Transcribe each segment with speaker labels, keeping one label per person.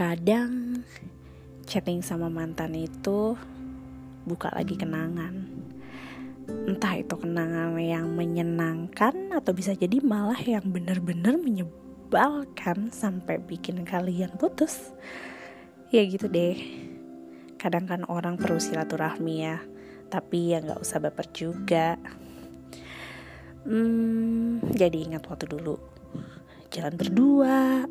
Speaker 1: Kadang chatting sama mantan itu buka lagi kenangan. Entah itu kenangan yang menyenangkan atau bisa jadi malah yang bener-bener menyebalkan sampai bikin kalian putus. Ya gitu deh. Kadang kan orang perlu silaturahmi ya, tapi ya nggak usah baper juga. Hmm, jadi ingat waktu dulu jalan berdua,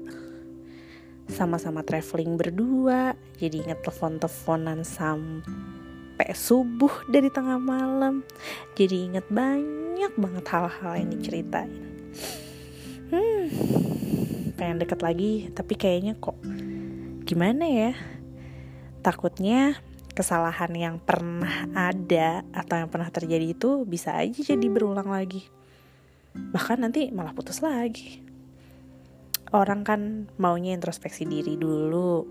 Speaker 1: sama-sama traveling berdua jadi inget telepon-teleponan sampai subuh dari tengah malam. Jadi inget banyak banget hal-hal yang diceritain. Hmm pengen deket lagi tapi kayaknya kok gimana ya? Takutnya kesalahan yang pernah ada atau yang pernah terjadi itu bisa aja jadi berulang lagi. Bahkan nanti malah putus lagi orang kan maunya introspeksi diri dulu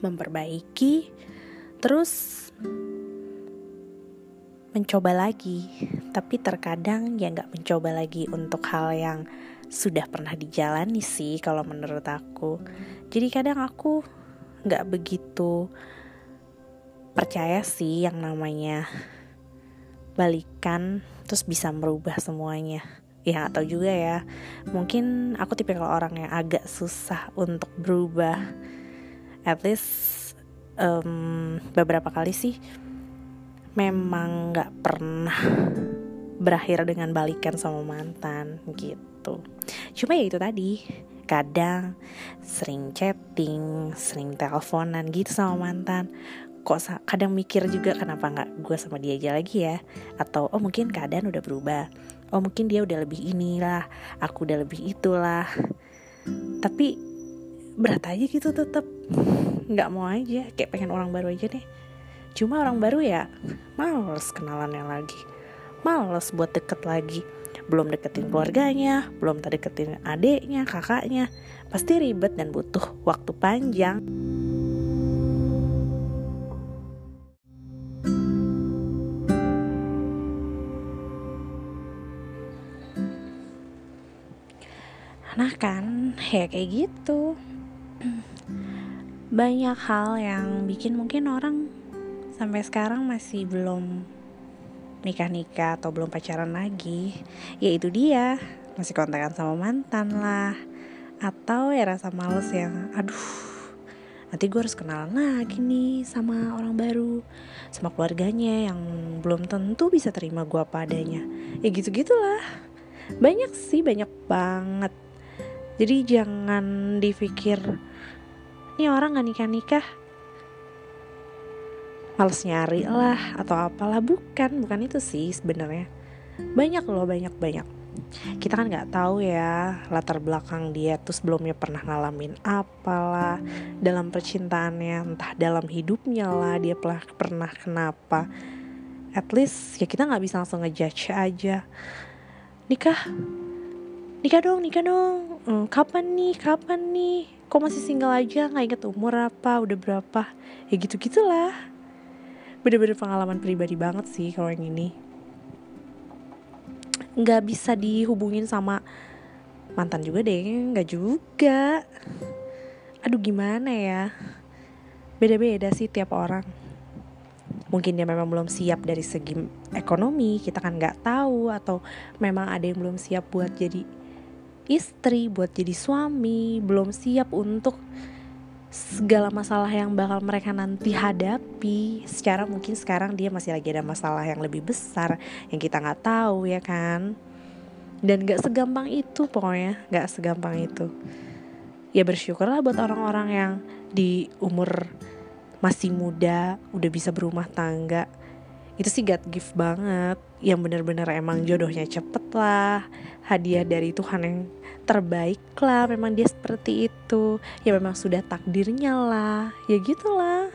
Speaker 1: memperbaiki terus mencoba lagi. Tapi terkadang ya nggak mencoba lagi untuk hal yang sudah pernah dijalani sih kalau menurut aku. Jadi kadang aku nggak begitu percaya sih yang namanya balikan terus bisa merubah semuanya ya atau juga ya. Mungkin aku tipe kalau orang yang agak susah untuk berubah. At least um, beberapa kali sih memang nggak pernah berakhir dengan balikan sama mantan gitu. Cuma ya itu tadi kadang sering chatting sering teleponan gitu sama mantan. Kok kadang mikir juga kenapa nggak gue sama dia aja lagi ya? Atau oh mungkin keadaan udah berubah oh mungkin dia udah lebih inilah aku udah lebih itulah. Tapi berat aja gitu tetap nggak mau aja kayak pengen orang baru aja deh. Cuma orang baru ya males kenalannya lagi. Males buat deket lagi. Belum deketin keluarganya belum tak deketin adiknya kakaknya. Pasti ribet dan butuh waktu panjang Nah kan, ya kayak gitu. Banyak hal yang bikin mungkin orang sampai sekarang masih belum nikah-nikah atau belum pacaran lagi. Ya itu dia, masih kontekan sama mantan lah. Atau ya rasa males yang, aduh nanti gue harus kenalan lagi nih sama orang baru Sama keluarganya yang belum tentu bisa terima gue padanya Ya gitu-gitulah. Banyak sih, banyak banget jadi jangan dipikir ini orang gak nikah nikah males nyari lah atau apalah. Bukan bukan itu sih sebenarnya. Banyak loh banyak banyak. Kita kan nggak tahu ya latar belakang dia tuh sebelumnya pernah ngalamin apalah dalam percintaannya entah dalam hidupnya lah dia pernah pernah kenapa. At least ya kita nggak bisa langsung ngejudge aja. Nikah nikah dong nikah dong. Hmm, kapan nih kapan nih? Kok masih single aja? Nggak inget umur apa udah berapa? Ya gitu gitulah bener-bener pengalaman pribadi banget sih kalau yang ini. Nggak bisa dihubungin sama mantan juga deh nggak juga. Aduh gimana ya? Beda-beda sih tiap orang. Mungkin dia memang belum siap dari segi ekonomi kita kan nggak tahu atau memang ada yang belum siap buat jadi istri, buat jadi suami, belum siap untuk segala masalah yang bakal mereka nanti hadapi. Secara mungkin sekarang dia masih lagi ada masalah yang lebih besar yang kita nggak tahu ya kan? Dan nggak segampang itu pokoknya. Nggak segampang itu. Ya bersyukurlah buat orang-orang yang di umur masih muda udah bisa berumah tangga. Itu sih God gift banget yang bener-bener emang jodohnya cepet lah. Hadiah dari Tuhan yang terbaik lah memang dia seperti itu. Ya memang sudah takdirnya lah. Ya gitulah.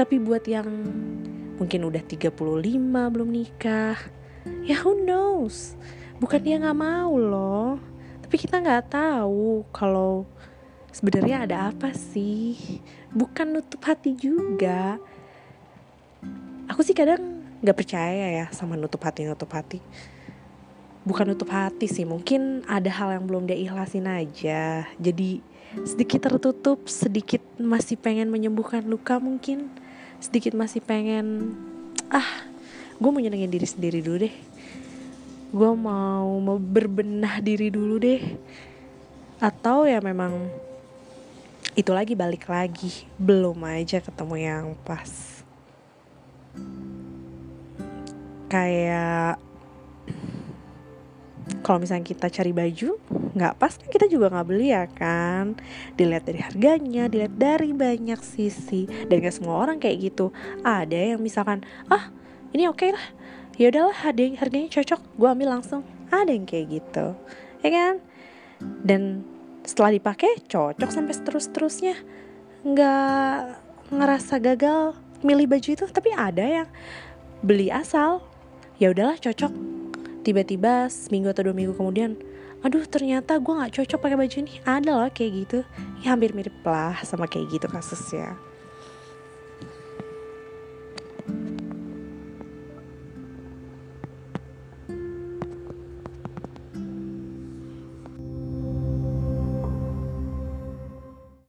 Speaker 1: Tapi buat yang mungkin udah 35 belum nikah ya who knows? Bukan dia nggak mau loh. Tapi kita nggak tahu kalau sebenarnya ada apa sih. Bukan nutup hati juga. Aku sih kadang nggak percaya ya sama nutup hati nutup hati. Bukan nutup hati sih mungkin ada hal yang belum dia ikhlasin aja. Jadi sedikit tertutup sedikit masih pengen menyembuhkan luka mungkin. Sedikit masih pengen ah gue mau nyenengin diri sendiri dulu deh. Gue mau mau berbenah diri dulu deh. Atau ya memang itu lagi balik lagi. Belum aja ketemu yang pas kayak kalau misalnya kita cari baju nggak pas kan kita juga nggak beli ya kan? Dilihat dari harganya dilihat dari banyak sisi. Dan gak semua orang kayak gitu. Ada yang misalkan ah ini oke okay lah. Ya udahlah harganya, cocok. Gue ambil langsung. Ada yang kayak gitu. Ya kan? Dan setelah dipakai cocok sampai terus terusnya nggak ngerasa gagal milih baju itu. Tapi ada yang beli asal ya udahlah cocok. Tiba-tiba seminggu atau dua minggu kemudian aduh ternyata gue nggak cocok pakai baju ini. Ada loh kayak gitu. Ya hampir mirip lah sama kayak gitu kasusnya